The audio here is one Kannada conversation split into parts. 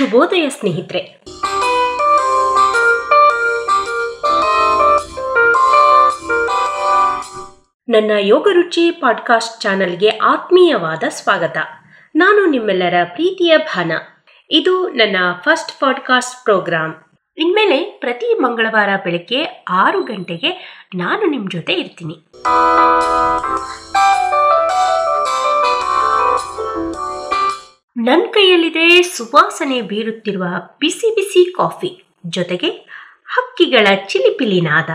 ಶುಭೋದಯ ಸ್ನೇಹಿತರೆ. ನನ್ನ ಯೋಗ ರುಚಿ ಪಾಡ್ಕಾಸ್ಟ್ ಚಾನಲ್ಗೆ ಆತ್ಮೀಯವಾದ ಸ್ವಾಗತ. ನಾನು ನಿಮ್ಮೆಲ್ಲರ ಪ್ರೀತಿಯ ಭಾನ. ಇದು ನನ್ನ ಫಸ್ಟ್ ಪಾಡ್ಕಾಸ್ಟ್ ಪ್ರೋಗ್ರಾಮ್. ಇನ್ಮೇಲೆ ಪ್ರತಿ ಮಂಗಳವಾರ ಬೆಳಗ್ಗೆ ಆರು ಗಂಟೆಗೆ ನಾನು ನಿಮ್ಮ ಜೊತೆ ಇರ್ತೀನಿ. ನನ್ನ ಕೈಯಲ್ಲಿದೆ ಸುವಾಸನೆ ಬೀರುತ್ತಿರುವ ಬಿಸಿ ಬಿಸಿ ಕಾಫಿ, ಜೊತೆಗೆ ಹಕ್ಕಿಗಳ ಚಿಲಿಪಿಲಿನಾದ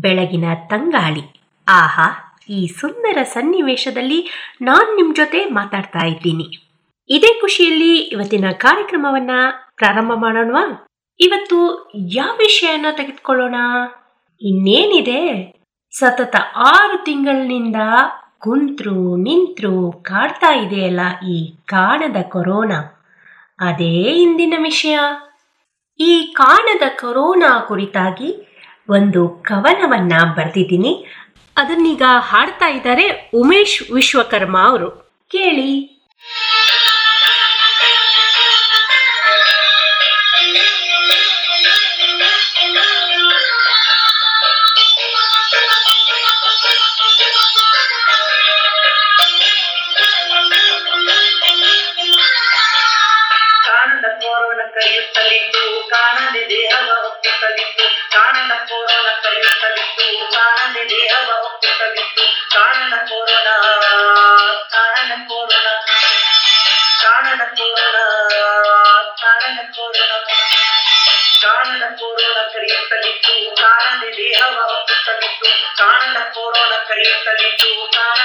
ಬೆಳಗಿನ ತಂಗಾಳಿ. ಆಹಾ, ಈ ಸುಂದರ ಸನ್ನಿವೇಶದಲ್ಲಿ ನಾನು ನಿಮ್ಮ ಜೊತೆ ಮಾತಾಡ್ತಾ ಇದ್ದೀನಿ. ಇದೇ ಖುಷಿಯಲ್ಲಿ ಇವತ್ತಿನ ಕಾರ್ಯಕ್ರಮವನ್ನ ಪ್ರಾರಂಭ ಮಾಡೋಣವಾ? ಇವತ್ತು ಯಾವ ವಿಷಯನ ತೆಗೆದುಕೊಳ್ಳೋಣ? ಇನ್ನೇನಿದೆ? ಸತತ ಆರು ತಿಂಗಳಿನಿಂದ ಕುಂತ್ರು, ನಿಂತ್ರು, ಕಾಡ್ತಾ ಇದೆಯಲ್ಲ ಈ ಕಾಣದ ಕೊರೋನಾ? ಅದೇ ಇಂದಿನ ವಿಷಯ. ಈ ಕಾಣದ ಕೊರೋನಾ ಕುರಿತಾಗಿ ಒಂದು ಕವನವನ್ನ ಬರೆದಿದ್ದೀನಿ. ಅದನ್ನೀಗ ಹಾಡ್ತಾ ಇದ್ದಾರೆ ಉಮೇಶ್ ವಿಶ್ವಕರ್ಮ ಅವರು. ಕೇಳಿ. ಕಾಣದ ಕೋರೋನ ಕರೆಯುತ್ತಲಿತ್ತು ಕಾಣದೆ ದೇಹವ ಒಪ್ಪುತ್ತಲಿತ್ತು ಕಾಣದ ಕೋರೋನ ಕರೆಯುತ್ತಲಿತ್ತು ಕಾಣದೆ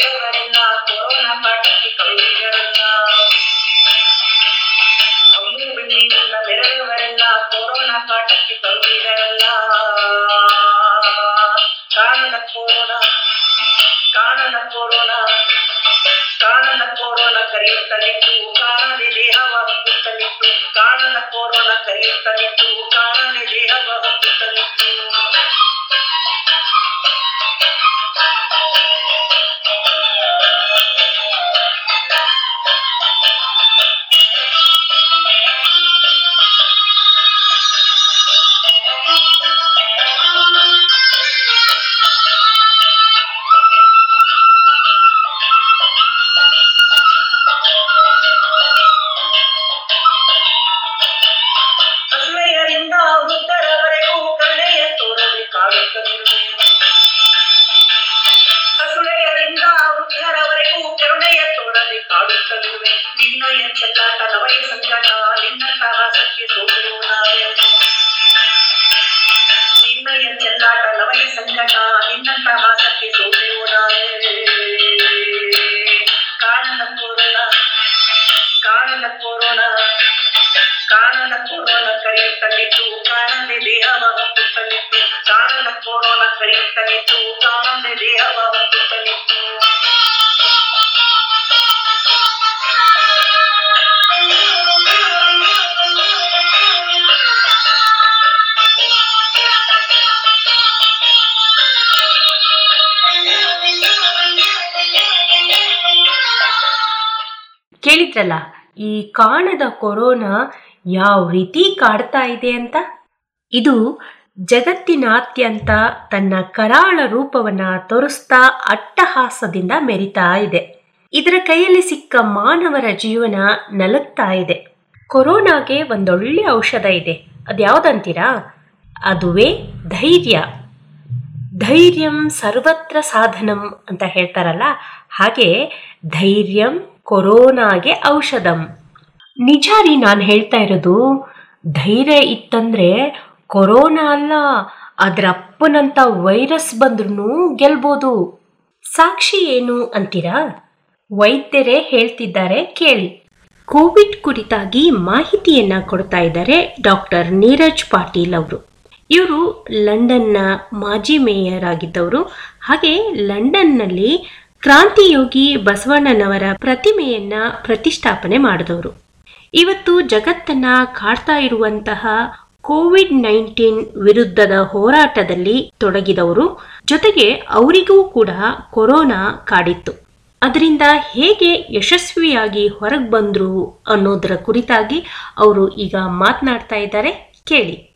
దేవుడి నాతో నా పట్టి ನಿನ್ನಯ ಚೆಲ್ಲಾಟ ನವಯ ಸಂಕಟ ನಿನ್ನಂತಹ ಕೇಳಿದ್ರಲ್ಲ ಈ ಕಾಣದ ಕೊರೋನಾ ಯಾವ ರೀತಿ ಕಾಡ್ತಾ ಇದೆ ಅಂತ? ಇದು ಜಗತ್ತಿನಾದ್ಯಂತ ತನ್ನ ಕರಾಳ ರೂಪವನ್ನ ತೋರಿಸ್ತಾ ಅಟ್ಟಹಾಸದಿಂದ ಮೆರಿತಾ ಇದೆ. ಇದರ ಕೈಯಲ್ಲಿ ಸಿಕ್ಕ ಮಾನವರ ಜೀವನ ನಲಗ್ತಾ ಇದೆ. ಕೊರೋನಾಗೆ ಒಂದೊಳ್ಳೆ ಔಷಧ ಇದೆ. ಅದ್ಯಾವುದಂತೀರಾ? ಅದುವೇ ಧೈರ್ಯ. ಧೈರ್ಯಂ ಸರ್ವತ್ರ ಸಾಧನಂ ಅಂತ ಹೇಳ್ತಾರಲ್ಲ, ಹಾಗೆ ಧೈರ್ಯಂ ಕೊರೋನಾಗೆ ಔಷಧಂ. ನಿಜ ರೀ ನಾನು ಹೇಳ್ತಾ ಇರೋದು, ಧೈರ್ಯ ಇತ್ತಂದ್ರೆ ಕೊರೋನಾ ಅಲ್ಲ, ಅದರ ಅಪ್ಪನಂತ ವೈರಸ್ ಬಂದ್ರೂ ಗೆಲ್ಬೋದು. ಸಾಕ್ಷಿ ಏನು ಅಂತೀರಾ? ವೈದ್ಯರೇ ಹೇಳ್ತಿದ್ದಾರೆ ಕೇಳಿ. ಕೋವಿಡ್ ಕುರಿತಾಗಿ ಮಾಹಿತಿಯನ್ನ ಕೊಡ್ತಾ ಇದ್ದಾರೆ ಡಾಕ್ಟರ್ ನೀರಜ್ ಪಾಟೀಲ್ ಅವರು. ಇವರು ಲಂಡನ್ನ ಮಾಜಿ ಮೇಯರ್ ಆಗಿದ್ದವರು. ಹಾಗೆ ಲಂಡನ್ನಲ್ಲಿ ಕ್ರಾಂತಿಯೋಗಿ ಬಸವಣ್ಣನವರ ಪ್ರತಿಮೆಯನ್ನ ಪ್ರತಿಷ್ಠಾಪನೆ ಮಾಡಿದವರು. ಇವತ್ತು ಜಗತ್ತನ್ನ ಕಾಡ್ತಾ ಇರುವಂತಹ ಕೋವಿಡ್ ನೈನ್ಟೀನ್ ವಿರುದ್ಧದ ಹೋರಾಟದಲ್ಲಿ ತೊಡಗಿದವರು. ಜೊತೆಗೆ ಅವರಿಗೂ ಕೂಡ ಕೊರೋನಾ ಕಾಡಿತ್ತು. ಅದರಿಂದ ಹೇಗೆ ಯಶಸ್ವಿಯಾಗಿ ಹೊರಗೆ ಬಂದ್ರು ಅನ್ನೋದರ ಕುರಿತಾಗಿ ಅವರು ಈಗ ಮಾತನಾಡ್ತಾ ಇದ್ದಾರೆ. ಕೇಳಿ.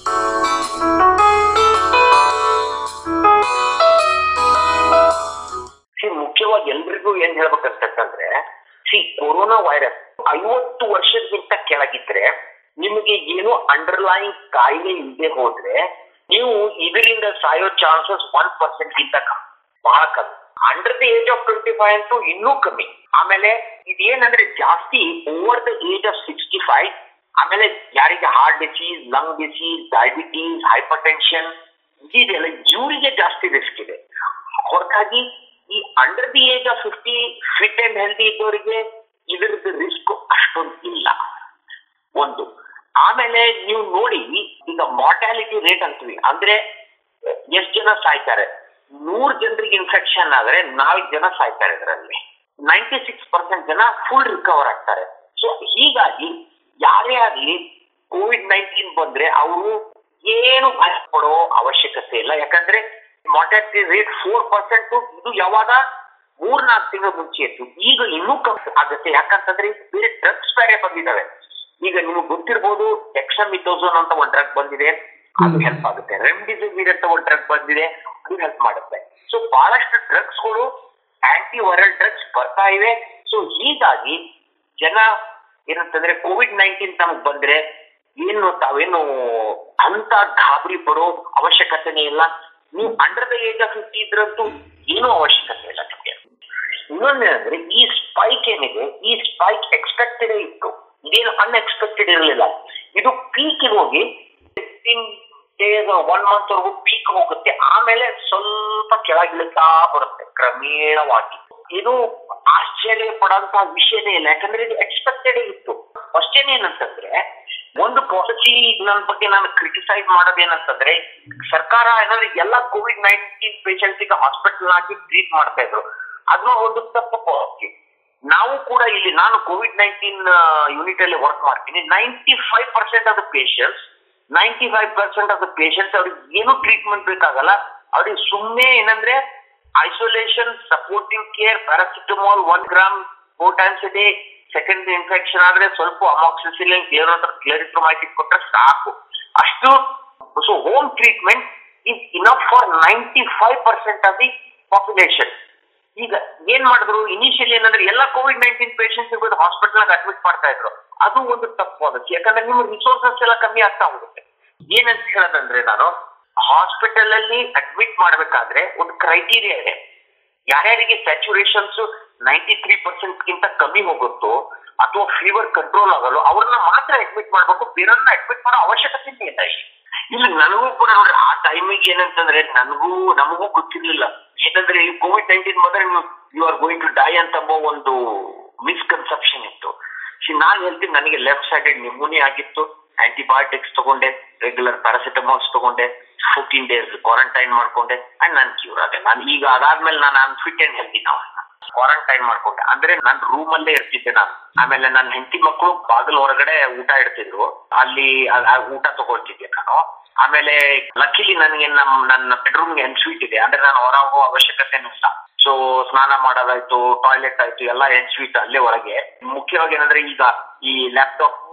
ಮುಖ್ಯವಾಗಿ ಎಲ್ರಿಗೂ ಏನ್ ಹೇಳ್ಬೇಕಂತಂದ್ರೆ, ಸಿ, ಕೊರೋನಾ ವೈರಸ್ ಐವತ್ತು ವರ್ಷಕ್ಕಿಂತ ಕೆಳಗಿದ್ರೆ, ನಿಮಗೆ ಏನು ಅಂಡರ್ಲೈನ್ ಕಾಯಿಲೆ ಇಲ್ಲದೆ ಹೋದ್ರೆ, ನೀವು ಇದರಿಂದ ಸಾಯೋ ಚಾನ್ಸಸ್ ಒನ್ ಪರ್ಸೆಂಟ್ ಗಿಂತ ಕಮ್ಮಿ. ಬಹಳ ಕಮ್ಮಿ. Under the age of twenty five ಅಂತೂ ಇನ್ನೂ ಕಮ್ಮಿ. ಆಮೇಲೆ ಇದೇನಂದ್ರೆ ಜಾಸ್ತಿ over the age of sixty five ಆಮೇಲೆ ಯಾರಿಗೆ heart disease lung disease diabetes hypertension ಇದೆಲ್ಲ ಇವರಿಗೆ ಜಾಸ್ತಿ ರಿಸ್ಕ್ ಇದೆ. ಹೊರತಾಗಿ ಈ under the age of fifty fit and healthy ಇದ್ದವರಿಗೆ ಇದರದ್ದು ರಿಸ್ಕ್ ಅಷ್ಟೊಂದು ಇಲ್ಲ ಒಂದು. ಆಮೇಲೆ ನೀವು ನೋಡಿ, ಈಗ ಮಾರ್ಟಾಲಿಟಿ ರೇಟ್ ಅಂತೀವಿ. ಅಂದ್ರೆ ಎಷ್ಟು ಜನ ಸಾಯ್ತಾರೆ? ನೂರ್ ಜನರಿಗೆ ಇನ್ಫೆಕ್ಷನ್ ಆದ್ರೆ ನಾಲ್ಕು ಜನ ಸಾಯ್ತಾರೆ ಇದರಲ್ಲಿ. ನೈಂಟಿ ಸಿಕ್ಸ್ ಪರ್ಸೆಂಟ್ ಜನ ಫುಲ್ ರಿಕವರ್ ಆಗ್ತಾರೆ. ಸೊ ಹೀಗಾಗಿ ಯಾರೇ ಆಗ್ಲಿ ಕೋವಿಡ್ ನೈನ್ಟೀನ್ ಬಂದ್ರೆ ಅವರು ಏನು ಭಯ ಪಡೋ ಅವಶ್ಯಕತೆ ಇಲ್ಲ. ಯಾಕಂದ್ರೆ ಮಾರ್ಟಾಲಿಟಿ ರೇಟ್ ಫೋರ್ ಪರ್ಸೆಂಟ್ ಇದು ಯಾವಾಗ ಮೂರ್ ನಾಲ್ಕು ತಿಂಗಳ ಮುಂಚೆ ಇತ್ತು. ಈಗ ಇನ್ನೂ ಕಮ್ಮಿ ಆಗುತ್ತೆ. ಯಾಕಂತಂದ್ರೆ ಬೇರೆ ಡ್ರಗ್ಸ್ ಬೇರೆ ಬಂದಿದ್ದಾವೆ ಈಗ ನಿಮ್ಗೆ ಗೊತ್ತಿರ್ಬೋದು ಎಕ್ಸಮಿಥೋಸೋನ್ ಅಂತ ಒಂದು ಡ್ರಗ್ ಬಂದಿದೆ. ಅದು ಹೆಲ್ಪ್ ಆಗುತ್ತೆ. ರೆಮ್ಡಿಸಿವಿರ್ ಅಂತ ಒಂದು ಡ್ರಗ್ ಬಂದಿದೆ. ಅದು ಹೆಲ್ಪ್ ಮಾಡುತ್ತೆ. ಸೊ ಬಹಳಷ್ಟು ಡ್ರಗ್ಸ್ಗಳು ಆಂಟಿ ವೈರಲ್ ಡ್ರಗ್ಸ್ ಬರ್ತಾ ಇವೆ. ಸೊ ಹೀಗಾಗಿ ಜನ ಏನಂತಂದ್ರೆ ಕೋವಿಡ್ ನೈನ್ಟೀನ್ ನಮಗ್ ಬಂದ್ರೆ ಏನು ತಾವೇನು ಅಂತ ಗಾಬರಿ ಬರೋ ಅವಶ್ಯಕತೆನೇ ಇಲ್ಲ. ನೀವು under the age of fifty ಇದ್ರಂತೂ ಏನೂ ಅವಶ್ಯಕತೆ ಇಲ್ಲ ನಿಮಗೆ. ಇನ್ನೊಂದೇನಂದ್ರೆ ಈ ಸ್ಪೈಕ್ ಏನಿದೆ, ಈ ಸ್ಪೈಕ್ ಎಕ್ಸ್ಪೆಕ್ಟೆಡ್ ಇತ್ತು. ಇದೇನು ಅನ್ಎಕ್ಸ್ಪೆಕ್ಟೆಡ್ ಇರಲಿಲ್ಲ. ಇದು ಪೀಕ್ ಹೋಗಿ ಫಿಫ್ಟೀನ್ ಡೇಸ್ ಒನ್ ಮಂತ್ ವರೆಗೂ ಪೀಕ್ ಹೋಗುತ್ತೆ. ಆಮೇಲೆ ಸ್ವಲ್ಪ ಕೆಳಗಿಳುತ್ತಾ ಬರುತ್ತೆ ಕ್ರಮೇಣವಾಗಿ. ಇದು ಆಶ್ಚರ್ಯ ಪಡೋಂತ ವಿಷಯನೇ ಇಲ್ಲ. ಯಾಕಂದ್ರೆ ಇದು ಎಕ್ಸ್ಪೆಕ್ಟೆಡ್ ಇತ್ತು. ಕ್ವಶನ್ ಏನಂತಂದ್ರೆ, ಒಂದು ಪಾಲಿಸಿ ನನ್ನ ಬಗ್ಗೆ ನಾನು ಕ್ರಿಟಿಸೈಸ್ ಮಾಡೋದೇನಂತಂದ್ರೆ ಸರ್ಕಾರ ಏನಾದ್ರೆ ಎಲ್ಲ ಕೋವಿಡ್ ನೈನ್ಟೀನ್ ಪೇಷಂಟ್ಸಿಗೆ ಹಾಸ್ಪಿಟಲ್ ಆಗಿ ಟ್ರೀಟ್ ಮಾಡ್ತಾ ಇದ್ರು. ಅದನ್ನ ಒಂದು ತಪ್ಪು ಪಾಲಿಸಿ ನಾವು ಕೂಡ ಇಲ್ಲಿ, ನಾನು ಕೋವಿಡ್ ನೈನ್ಟೀನ್ ಯೂನಿಟ್ ಅಲ್ಲಿ ವರ್ಕ್ ಮಾಡ್ತೀನಿ. Ninety five percent of the patients ninety five percent of the patients ಅವ್ರಿಗೆ ಏನು ಟ್ರೀಟ್ಮೆಂಟ್ ಬೇಕಾಗಲ್ಲ. ಅವ್ರಿಗೆ ಸುಮ್ಮನೆ ಏನಂದ್ರೆ isolation supportive care paracetamol one gram four times day second infection ಆದ್ರೆ ಸ್ವಲ್ಪ ಅಮಾಕ್ಸಿಸಿಲಿನ್ ಕ್ಲೇರಿಟ್ರೊಮೈಟಿಕ್ ಕೊಟ್ಟರೆ ಸಾಕು. ಅಷ್ಟು so home treatment is enough for ninety five percent of the population ಈಗ ಏನ್ ಮಾಡಿದ್ರು? ಇನಿಷಿಯಲಿ ಏನಂದ್ರೆ ಎಲ್ಲ COVID nineteen patients hospital admit ಮಾಡ್ತಾ ಇದ್ರು. ಅದು ಒಂದು ತಪ್ಪು ಪಾಲಿಸಿ ಯಾಕಂದ್ರೆ ನಿಮ್ಮ ರಿಸೋರ್ಸಸ್ ಎಲ್ಲ ಕಮ್ಮಿ ಆಗ್ತಾ ಏನಂತ ಹೇಳೋದಂದ್ರೆ ನಾನು ಹಾಸ್ಪಿಟಲ್ ಅಲ್ಲಿ ಅಡ್ಮಿಟ್ ಮಾಡ್ಬೇಕಾದ್ರೆ ಒಂದು ಕ್ರೈಟೀರಿಯಾ ಇದೆ. ಯಾರ್ಯಾರಿಗೆ ಸ್ಯಾಚುರೇಷನ್ಸ್ ನೈಂಟಿ ತ್ರೀ ಪರ್ಸೆಂಟ್ ಗಿಂತ ಕಮ್ಮಿ ಹೋಗುತ್ತೋ ಅಥವಾ ಫೀವರ್ ಕಂಟ್ರೋಲ್ ಆಗಲ್ಲ ಅವ್ರನ್ನ ಮಾತ್ರ ಅಡ್ಮಿಟ್ ಮಾಡ್ಬೇಕು, ಬೇರೆಯವ್ರನ್ನ ಅಡ್ಮಿಟ್ ಮಾಡೋ ಅವಶ್ಯಕತೆ ಇಲ್ಲ ಇಲ್ಲಿ. ನನಗೂ ಕೂಡ ನೋಡ್ರಿ, ಆ ಟೈಮಿಗೆ ಏನಂತಂದ್ರೆ ನನಗೂ ನಮಗೂ ಗೊತ್ತಿರ್ಲಿಲ್ಲ. ಏನಂದ್ರೆ ಈ ಕೋವಿಡ್ ನೈನ್ಟೀನ್ ನೀವು you are going to die ಅಂತ ಒಂದು ಮಿಸ್ಕನ್ಸೆಪ್ಷನ್ ಇತ್ತು. ನಾನು ಹೇಳ್ತೀನಿ, ನನಗೆ ಲೆಫ್ಟ್ ಸೈಡೆಡ್ ನಿಮೋನಿ ಆಗಿತ್ತು. ಆಂಟಿಬಯೋಟಿಕ್ಸ್ ತಗೊಂಡೆ ರೆಗ್ಯುಲರ್ ಪ್ಯಾರಾಸಿಟಮಾಲ್ಸ್ ತಗೊಂಡೆ ಫೋರ್ಟೀನ್ ಡೇಸ್ ಕ್ವಾರಂಟೈನ್ ಮಾಡ್ಕೊಂಡೆ ಅಂಡ್ ನಾನು ಕ್ಯೂರ್ ಆದೆ. ನಾನು ಈಗ ಅದಾದ್ಮೇಲೆ ನಾನು ಫಿಟ್ ಅಂಡ್ ಹೆಲ್ತಿ ನಾವು ಕ್ವಾರಂಟೈನ್ ಮಾಡ್ಕೊಂಡೆ. ಅಂದ್ರೆ ನನ್ನ ರೂಮ್ ಅಲ್ಲೇ ಇರ್ತಿದ್ದೆ ನಾನು. ಆಮೇಲೆ ನನ್ನ ಹೆಂಡತಿ ಮಕ್ಕಳು ಬಾಗಿಲು ಹೊರಗಡೆ ಊಟ ಇಡ್ತಿದ್ರು. ಅಲ್ಲಿ ಊಟ ತಗೊಳ್ತಿದ್ದೆ ನಾನು. ಆಮೇಲೆ ಲಕ್ಕಿಲಿ ನನಗೆ ನಮ್ಮ, ನನ್ನ ಬೆಡ್ರೂಮ್ಗೆ ಸ್ವೀಟ್ ಇದೆ. ಅಂದ್ರೆ ನಾನು ಹೊರ ಹೋಗೋ ಅವಶ್ಯಕತೆನೂ ಇಲ್ಲ. ಸೊ ಸ್ನಾನ ಮಾಡೋದಾಯ್ತು ಟಾಯ್ಲೆಟ್ ಆಯ್ತು, ಎಲ್ಲ ಸ್ವೀಟ್ ಅಲ್ಲೇ ಒಳಗೆ. ಮುಖ್ಯವಾಗಿ ಏನಂದ್ರೆ ಈಗ ಈ ಲ್ಯಾಪ್ಟಾಪ್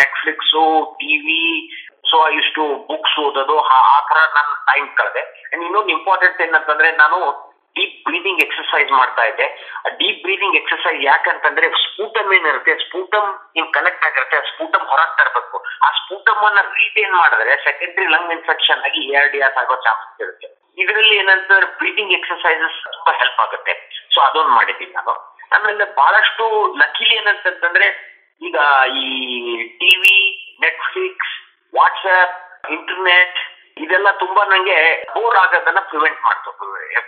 ನೆಟ್ಫ್ಲಿಕ್ಸ್ ಟಿವಿ ಸೊ ಇಷ್ಟು ಬುಕ್ಸ್ ಓದೋದು, ಆ- ತರ ನನ್ನ ಟೈಮ್ ಕಳೆದೆ. ಇನ್ನೊಂದು ಇಂಪಾರ್ಟೆಂಟ್ ಏನಂತಂದ್ರೆ ನಾನು ಡೀಪ್ ಬ್ರೀದಿಂಗ್ ಎಕ್ಸರ್ಸೈಸ್ ಮಾಡ್ತಾ ಇದ್ದೆ. ಡೀಪ್ ಬ್ರೀದಿಂಗ್ ಎಕ್ಸರ್ಸೈಸ್ ಯಾಕಂತಂದ್ರೆ ಸ್ಪೂಟಮ್ ಏನಿರುತ್ತೆ, ಸ್ಪೂಟಮ್ ನೀವು ಕನೆಕ್ಟ್ ಆಗಿರುತ್ತೆ ಸ್ಪೂಟಮ್ ಹೊರಗೆ ತರಬೇಕು. ಆ ಸ್ಪೂಟಮ್ ಅನ್ನ ರೀಟೈನ್ ಮಾಡಿದ್ರೆ ಸೆಕೆಂಡರಿ ಲಂಗ್ ಇನ್ಫೆಕ್ಷನ್ ಆಗಿ ಏರ್ ಆಗೋ ಚಾನ್ಸಸ್ ಇರುತ್ತೆ. ಇದರಲ್ಲಿ ಏನಂತಂದ್ರೆ ಬ್ರೀದಿಂಗ್ ಎಕ್ಸರ್ಸೈಸಸ್ ತುಂಬಾ ಹೆಲ್ಪ್ ಆಗುತ್ತೆ. ಸೊ ಅದೊಂದು ಮಾಡಿದ್ದೀನಿ ನಾನು. ಆಮೇಲೆ ಬಹಳಷ್ಟು ಲಕ್ಕಿಲಿ ಏನಂತಂತಂದ್ರೆ ಈಗ ಈ ಟಿವಿ ನೆಟ್ಫ್ಲಿಕ್ಸ್ ವಾಟ್ಸ್ಆಪ್ ಇಂಟರ್ನೆಟ್ ಇದೆಲ್ಲ ತುಂಬಾ ನಂಗೆ ಬೋರ್ ಆಗೋದನ್ನ ಪ್ರಿವೆಂಟ್ ಮಾಡ್ತು.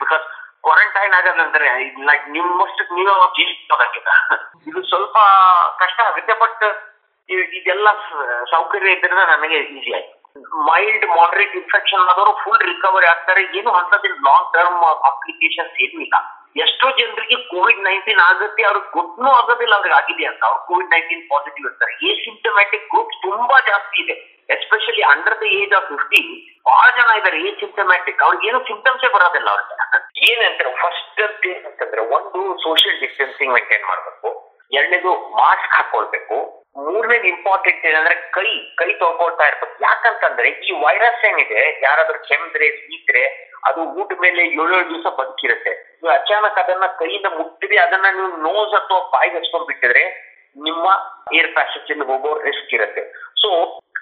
ಬಿಕಾಸ್ ಕ್ವಾರಂಟೈನ್ ಆಗೋದಂದ್ರೆ ಲೈಕ್ ನಿಮ್ಮಷ್ಟು ನೀವೇ ಜೀವಿಸೋದಾಗಿಲ್ಲ ಇದು ಸ್ವಲ್ಪ ಕಷ್ಟ ಆಗುತ್ತೆ ಬಟ್ ಇದೆಲ್ಲ ಸೌಕರ್ಯ ಇದ್ರಿಂದ ನನಗೆ ಈಸಿ ಆಯ್ತು. ಮೈಲ್ಡ್ ಮಾಡರೇಟ್ ಇನ್ಫೆಕ್ಷನ್ ಆದವರು ಫುಲ್ ರಿಕವರಿ ಆಗ್ತಾರೆ. ಏನು ಅಂತದಿಲ್ಲ ಲಾಂಗ್ ಟರ್ಮ್ ಅಪ್ಲಿಕೇಶನ್ಸ್ ಏನೂ ಇಲ್ಲ. ಎಷ್ಟೋ ಜನರಿಗೆ ಕೋವಿಡ್ ನೈನ್ಟೀನ್ ಆಗುತ್ತೆ. ಅವ್ರಿಗೆ ಗೊತ್ತೂ ಆಗೋದಿಲ್ಲ. ಅವ್ರಿಗೆ ಆಗಿದೆ ಅಂತ. ಅವ್ರು ಕೋವಿಡ್ ನೈನ್ಟೀನ್ ಪಾಸಿಟಿವ್ ಇರ್ತಾರೆ. ಈ ಸಿಂಟಮ್ಯಾಟಿಕ್ ಗ್ರೂಪ್ ತುಂಬಾ ಜಾಸ್ತಿ ಇದೆ. Especially under the age of fifty ಬಹಳ ಜನ ಇದ್ದಾರೆ ಈ ಸಿಂಟಮ್ಯಾಟಿಕ್ ಅವ್ರಿಗೆ ಏನು ಸಿಂಟಮ್ಸೇ ಬರೋದಿಲ್ಲ ಅವ್ರಿಗೆ. ಏನಂತಾರೆ ಫಸ್ಟ್ ಅಂತಂದ್ರೆ ಒಂದು ಸೋಷಿಯಲ್ ಡಿಸ್ಟೆನ್ಸಿಂಗ್ ಮೇಂಟೈನ್ ಮಾಡಬೇಕು. ಎರಡನೇದು ಮಾಸ್ಕ್ ಹಾಕೊಳ್ಬೇಕು. ಮೂರನೇದು ಇಂಪಾರ್ಟೆಂಟ್ ಏನಂದ್ರೆ ಕೈ ಕೈ ತೊಳ್ಕೊಳ್ತಾ ಇರ್ಬೇಕು. ಯಾಕಂತಂದ್ರೆ ಈ ವೈರಸ್ ಏನಿದೆ, ಯಾರಾದ್ರೂ ಕೆಮ್ಮಿದ್ರೆ ಸೀತ್ರೆ, ಅದು ಊಟ ಮೇಲೆ ಏಳೇಳು ದಿವಸ ಬದುಕಿರುತ್ತೆ. ನೀವು ಅಚಾನಕ್ ಅದನ್ನ ಕೈಯಿಂದ ಮುಟ್ಟಿದ್ರೆ ಅದನ್ನ ನೀವು ನೋಸ್ ಅಥವಾ ಬಾಯಿಗೆ ಹಚ್ಕೊಂಡ್ ಬಿಟ್ಟಿದ್ರೆ ನಿಮ್ಮ ಏರ್ ಪ್ಯಾಸೇಜ್ ಹೋಗೋ ರಿಸ್ಕ್ ಇರುತ್ತೆ. ಸೊ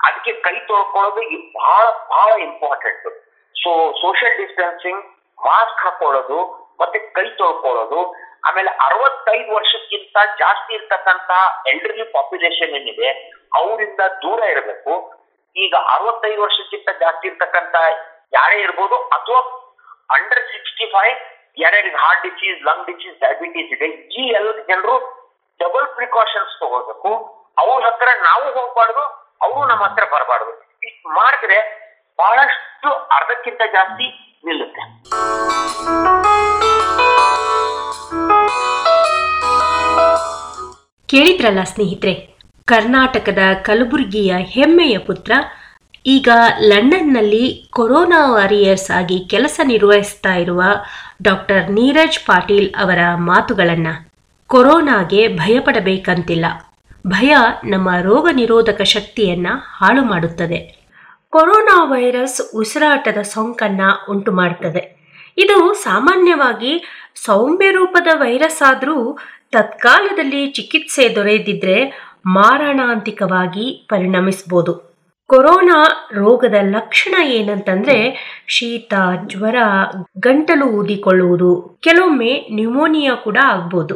ಅದಕ್ಕೆ ಕೈ ತೊಳ್ಕೊಳ್ಳೋದು ಬಹಳ ಬಹಳ important so social distancing mask ಹಾಕೊಳ್ಳೋದು, ಮತ್ತೆ ಕೈ ತೊಳ್ಕೊಳ್ಳೋದು ಆಮೇಲೆ ಅರವತ್ತೈದು ವರ್ಷಕ್ಕಿಂತ ಜಾಸ್ತಿ ಇರ್ತಕ್ಕಂತ ಎಲ್ಡರ್ಲಿ ಪಾಪ್ಯುಲೇಷನ್ ಏನಿದೆ, ಅವರಿಂದ ದೂರ ಇರಬೇಕು. ಈಗ ಅರವತ್ತೈದು ವರ್ಷಕ್ಕಿಂತ ಜಾಸ್ತಿ ಇರ್ತಕ್ಕಂತ ಯಾರೇ ಇರ್ಬೋದು, ಅಥವಾ ಅಂಡರ್ ಸಿಕ್ಸ್ಟಿ ಫೈವ್ ಯಾರ್ಯಾರಿಗೆ heart disease lung disease diabetes ಇದೆ, ಈ ಎಲ್ಲ ಜನರು ಡಬಲ್ ಪ್ರಿಕಾಷನ್ಸ್ ತಗೋಬೇಕು. ಅವ್ರ ಹತ್ರ ನಾವು ಹೋಗ್ಬಾರ್ದು, ಅವರು ನಮ್ಮ ಹತ್ರ ಬರಬಾರ್ದು. ಇಷ್ಟು ಮಾಡಿದ್ರೆ ಬಹಳಷ್ಟು ಅರ್ಧಕ್ಕಿಂತ ಜಾಸ್ತಿ ನಿಲ್ಲುತ್ತೆ. ಕೇಳಿದ್ರಲ್ಲ ಸ್ನೇಹಿತರೆ, ಕರ್ನಾಟಕದ ಕಲಬುರಗಿಯ ಹೆಮ್ಮೆಯ ಪುತ್ರ, ಈಗ ಲಂಡನ್ನಲ್ಲಿ ಕೊರೋನಾ ವಾರಿಯರ್ಸ್ ಆಗಿ ಕೆಲಸ ನಿರ್ವಹಿಸ್ತಾ ಇರುವ ಡಾಕ್ಟರ್ ನೀರಜ್ ಪಾಟೀಲ್ ಅವರ ಮಾತುಗಳನ್ನು ಕೊರೋನಾಗೆ ಭಯಪಡಬೇಕಂತಿಲ್ಲ. ಭಯ ನಮ್ಮ ರೋಗ ನಿರೋಧಕ ಶಕ್ತಿಯನ್ನ ಹಾಳು ಮಾಡುತ್ತದೆ. ಕೊರೋನಾ ವೈರಸ್ ಉಸಿರಾಟದ ಸೋಂಕನ್ನ ಉಂಟು ಮಾಡುತ್ತದೆ ಇದು ಸಾಮಾನ್ಯವಾಗಿ ಸೌಮ್ಯ ರೂಪದ ವೈರಸ್ ಆದರೂ ತತ್ಕಾಲದಲ್ಲಿ ಚಿಕಿತ್ಸೆ ದೊರೆಯದಿದ್ರೆ ಮಾರಣಾಂತಿಕವಾಗಿ ಪರಿಣಮಿಸಬಹುದು ಕೊರೋನಾ ರೋಗದ ಲಕ್ಷಣ ಏನಂತಂದ್ರೆ ಶೀತ, ಜ್ವರ, ಗಂಟಲು ಊದಿಕೊಳ್ಳುವುದು, ಕೆಲವೊಮ್ಮೆ ನ್ಯೂಮೋನಿಯಾ ಕೂಡ ಆಗ್ಬೋದು.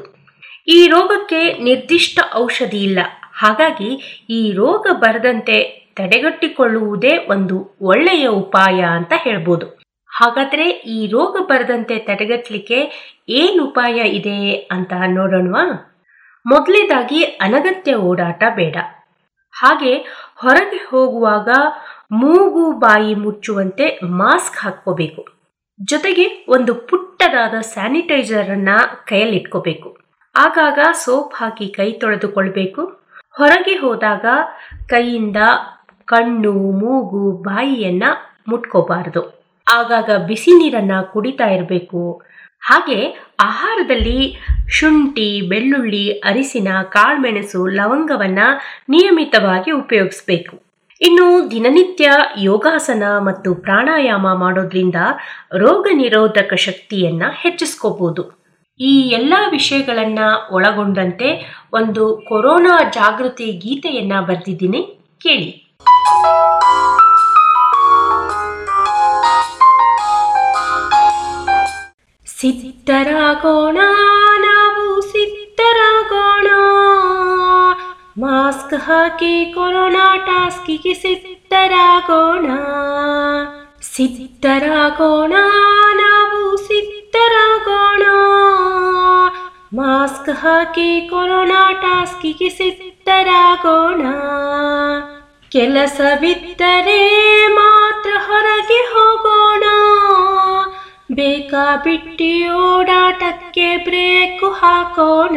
ಈ ರೋಗಕ್ಕೆ ನಿರ್ದಿಷ್ಟ ಔಷಧಿ ಇಲ್ಲ. ಹಾಗಾಗಿ ಈ ರೋಗ ಬರದಂತೆ ತಡೆಗಟ್ಟಿಕೊಳ್ಳುವುದೇ ಒಂದು ಒಳ್ಳೆಯ ಉಪಾಯ ಅಂತ ಹೇಳ್ಬೋದು. ಹಾಗಾದ್ರೆ ಈ ರೋಗ ಬರದಂತೆ ತಡೆಗಟ್ಟಲಿಕ್ಕೆ ಏನು ಉಪಾಯ ಇದೆ ಅಂತ ನೋಡೋಣವಾ? ಮೊದಲೇದಾಗಿ ಅನಗತ್ಯ ಓಡಾಟ ಬೇಡ. ಹಾಗೆ ಹೊರಗೆ ಹೋಗುವಾಗ ಮೂಗು ಬಾಯಿ ಮುಚ್ಚುವಂತೆ ಮಾಸ್ಕ್ ಹಾಕ್ಕೋಬೇಕು. ಜೊತೆಗೆ ಒಂದು ಪುಟ್ಟದಾದ ಸ್ಯಾನಿಟೈಸರ್ ಅನ್ನ ಕೈಯಲ್ಲಿಟ್ಕೋಬೇಕು. ಆಗಾಗ ಸೋಪ್ ಹಾಕಿ ಕೈ ತೊಳೆದುಕೊಳ್ಬೇಕು. ಹೊರಗೆ ಹೋದಾಗ ಕೈಯಿಂದ ಕಣ್ಣು, ಮೂಗು, ಬಾಯಿಯನ್ನು ಮುಟ್ಕೋಬಾರದು. ಆಗಾಗ ಬಿಸಿ ನೀರನ್ನು ಕುಡಿತಾ ಇರಬೇಕು. ಹಾಗೆ ಆಹಾರದಲ್ಲಿ ಶುಂಠಿ, ಬೆಳ್ಳುಳ್ಳಿ, ಅರಿಸಿನ, ಕಾಳುಮೆಣಸು, ಲವಂಗವನ್ನ ನಿಯಮಿತವಾಗಿ ಉಪಯೋಗಿಸಬೇಕು. ಇನ್ನು ದಿನನಿತ್ಯ ಯೋಗಾಸನ ಮತ್ತು ಪ್ರಾಣಾಯಾಮ ಮಾಡೋದ್ರಿಂದ ರೋಗ ನಿರೋಧಕ ಶಕ್ತಿಯನ್ನು ಹೆಚ್ಚಿಸ್ಕೋಬೋದು. ಈ ಎಲ್ಲ ವಿಷಯಗಳನ್ನ ಒಳಗೊಂಡಂತೆ ಒಂದು ಕೊರೋನಾ ಜಾಗೃತಿ ಗೀತೆಯನ್ನು ಬರೆದಿದ್ದೀನಿ. ಕೇಳಿ. ಸಿದ್ಧರಾಗೋಣ, ನಾವು ಸಿದ್ಧರಾಗೋಣ. ಮಾಸ್ಕ್ ಹಾಕಿ ಕೊರೋನಾ ಟಾಸ್ಕಿಗೆ ಸಿದ್ಧರಾಗೋಣ. ಸಿದ್ಧರಾಗೋಣ, ನಾವು ಸಿದ್ಧರಾಗೋಣ. ಮಾಸ್ಕ್ ಹಾಕಿ ಕೊರೋನಾ ಟಾಸ್ಕಿಗೆ ಸಿದ್ಧರಾಗೋಣ. ಕೆಲಸವಿದ್ದರೆ ಮಾತ್ರ ಹೊರಗೆ ಹೋಗೋಣ. ಬೇಕಾ ಬಿಟ್ಟಿ ಓಡಾಟಕ್ಕೆ ಬ್ರೇಕು ಹಾಕೋಣ.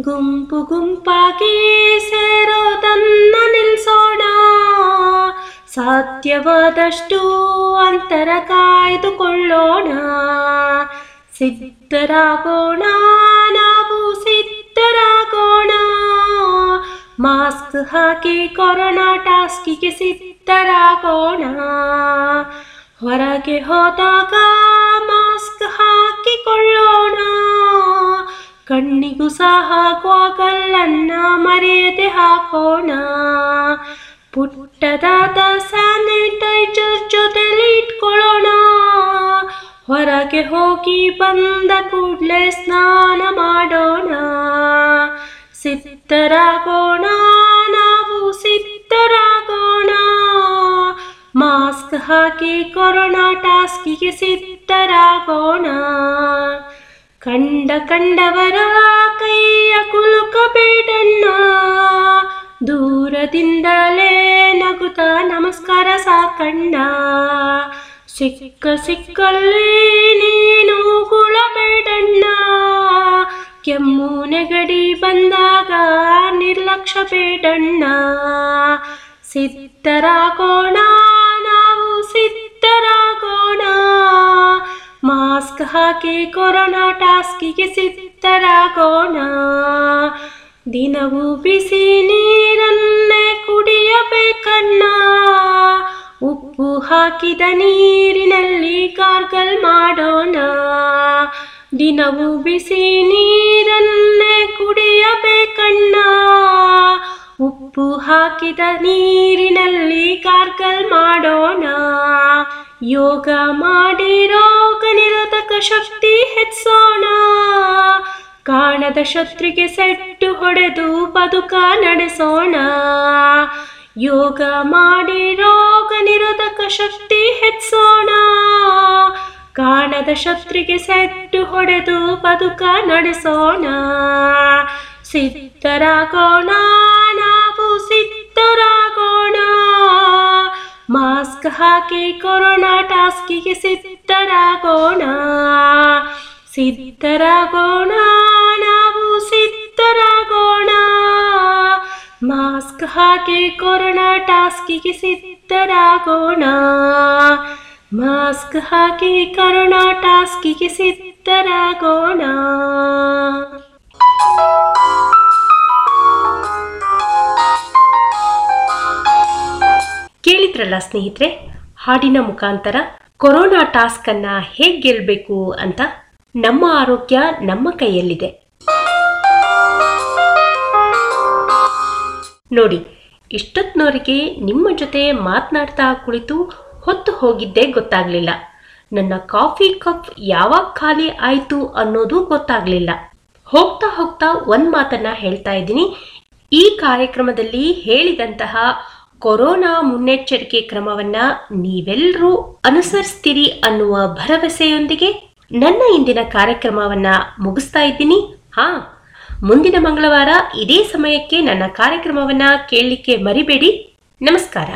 ಗುಂಪು ಗುಂಪಾಗಿ ಸೇರೋದನ್ನ ನಿಲ್ಸೋಣ. ಸಾಧ್ಯವಾದಷ್ಟು ಅಂತರ ಕಾಯ್ದುಕೊಳ್ಳೋಣ. ಸಿದ್ಧರಾಗೋಣ, ನಾವು ಸಿದ್ಧರಾಗೋಣ. ಮಾಸ್ಕ್ ಹಾಕಿ ಕೊರೋನಾ ಟಾಸ್ಕಿಗೆ ಸಿದ್ಧರಾಗೋಣ. ಹೊರಗೆ ಹೋದಾಗ ಮಾಸ್ಕ್ ಹಾಕಿಕೊಳ್ಳೋಣ. ಕಣ್ಣಿಗೂ ಸಹ ಕಲ್ಲನ್ನ ಮರೆಯದೆ ಹಾಕೋಣ. ಪುಟ್ಟದಾದ ಸ್ಯಾನಿಟೈಸರ್ ಜೊತೆಲಿ ಇಟ್ಕೊಳ್ಳೋಣ. ಹೊರಗೆ ಹೋಗಿ ಬಂದ ಕೂಡಲೇ ಸ್ನಾನ ಮಾಡೋಣ. ಸಿದ್ಧರಾಗೋಣ ಹಾಕಿ ಕೊರೋನಾ ಟಾಸ್ಕಿಗೆ ಸಿದ್ಧರಾಗೋಣ. ಕಂಡ ಕಂಡವರ ಕೈಯ ಕುಲುಕಬೇಡಣ್ಣ ದೂರದಿಂದಲೇ ನಗುತ್ತ ನಮಸ್ಕಾರ ಸಾಕಣ್ಣ. ಸಿಕ್ಕ ಸಿಕ್ಕಲ್ಲಿ ನೀನು ಕುಳಬೇಡಣ್ಣ ಕೆಮ್ಮು ನೆಗಡಿ ಬಂದಾಗ ನಿರ್ಲಕ್ಷ್ಯ ಬೇಡಣ್ಣ. ಸಿದ್ಧರಾಗೋಣ. ಮಾಸ್ಕ್ ಹಾಕಿ ಕೊರೋನಾ ಟಾಸ್ಕಿಗೆ ಸಿದ್ಧರಾಗೋಣ. ದಿನವೂ ಬಿಸಿ ನೀರನ್ನೇ ಕುಡಿಯಬೇಕಣ್ಣ. ಉಪ್ಪು ಹಾಕಿದ ನೀರಿನಲ್ಲಿ ಕಾರ್ಗಲ್ ಮಾಡೋಣ. ದಿನವೂ ಬಿಸಿ ನೀರನ್ನೇ ಕುಡಿಯಬೇಕಣ್ಣ. ಉಪ್ಪು ಹಾಕಿದ ನೀರಿನಲ್ಲಿ ಕಾರ್ಗಲ್ ಮಾಡೋಣ. ಯೋಗ ಮಾಡಿ ರೋಗ ನಿರೋಧಕ ಶಕ್ತಿ ಹೆಚ್ಚೋಣ. ಕಾಣದ ಶತ್ರಿಗೆ ಸೆಟ್ಟು ಹೊಡೆದು ಬದುಕ ನಡೆಸೋಣ. ಯೋಗ ಮಾಡಿ ರೋಗ ನಿರೋಧಕ ಶಕ್ತಿ ಹೆಚ್ಚೋಣ. ಕಾಣದ ಶತ್ರಿಗೆ ಸೆಟ್ಟು ಹೊಡೆದು ಬದುಕ ನಡೆಸೋಣ. ಸಿದ್ಧರಾಗೋಣ, ನಾವು ಸಿದ್ಧರಾಗೋಣ. ಮಾಸ್ಕ್ ಹಾಕಿ ಕೊರೋನಾ ಟಾಸ್ಕಿಗೆ ಸಿದ್ಧರಾಗೋಣ ಸಿದ್ಧರಾಗೋಣ ನಾವು ಸಿದ್ಧರಾಗೋಣ ಮಾಸ್ಕ್ ಹಾಕಿ ಕೊರೋನಾ ಟಾಸ್ಕಿಗೆ ಸಿದ್ಧರಾಗೋಣ ಮಾಸ್ಕ್ ಹಾಕಿ ಕೊರೋನಾ ಟಾಸ್ಕಿಗೆ ಸಿದ್ಧರಾಗೋಣ ಕೇಳಿದ್ರಲ್ಲ ಸ್ನೇಹಿತರೆ, ಹಾಡಿನ ಮುಖಾಂತರ ಕೊರೋನಾ ಟಾಸ್ಕ್ ಅನ್ನ ಹೇಗೆ ಗೆಲ್ಬೇಕು ಅಂತ ನಮ್ಮ ಆರೋಗ್ಯ ನಮ್ಮ ಕೈಯಲ್ಲಿದೆ. ನೋಡಿ ಇಷ್ಟೊತ್ತಿನವರಿಗೆ ನಿಮ್ಮ ಜೊತೆ ಮಾತನಾಡ್ತಾ ಕುಳಿತು ಹೊತ್ತು ಹೋಗಿದ್ದೇ ಗೊತ್ತಾಗ್ಲಿಲ್ಲ. ನನ್ನ ಕಾಫಿ ಕಪ್ ಯಾವಾಗ ಖಾಲಿ ಆಯ್ತು ಅನ್ನೋದು ಗೊತ್ತಾಗ್ಲಿಲ್ಲ. ಹೋಗ್ತಾ ಹೋಗ್ತಾ ಒಂದ್ ಮಾತನ್ನ ಹೇಳ್ತಾ ಇದ್ದೀನಿ. ಈ ಕಾರ್ಯಕ್ರಮದಲ್ಲಿ ಹೇಳಿದಂತಹ ಕೊರೋನಾ ಮುನ್ನೆಚ್ಚರಿಕೆ ಕ್ರಮವನ್ನ ನೀವೆಲ್ಲರೂ ಅನುಸರಿಸ್ತೀರಿ ಅನ್ನುವ ಭರವಸೆಯೊಂದಿಗೆ ನನ್ನ ಇಂದಿನ ಕಾರ್ಯಕ್ರಮವನ್ನ ಮುಗಿಸ್ತಾ ಇದ್ದೀನಿ. ಹಾ, ಮುಂದಿನ ಮಂಗಳವಾರ ಇದೇ ಸಮಯಕ್ಕೆ ನನ್ನ ಕಾರ್ಯಕ್ರಮವನ್ನ ಕೇಳಲಿಕ್ಕೆ ಮರಿಬೇಡಿ. ನಮಸ್ಕಾರ.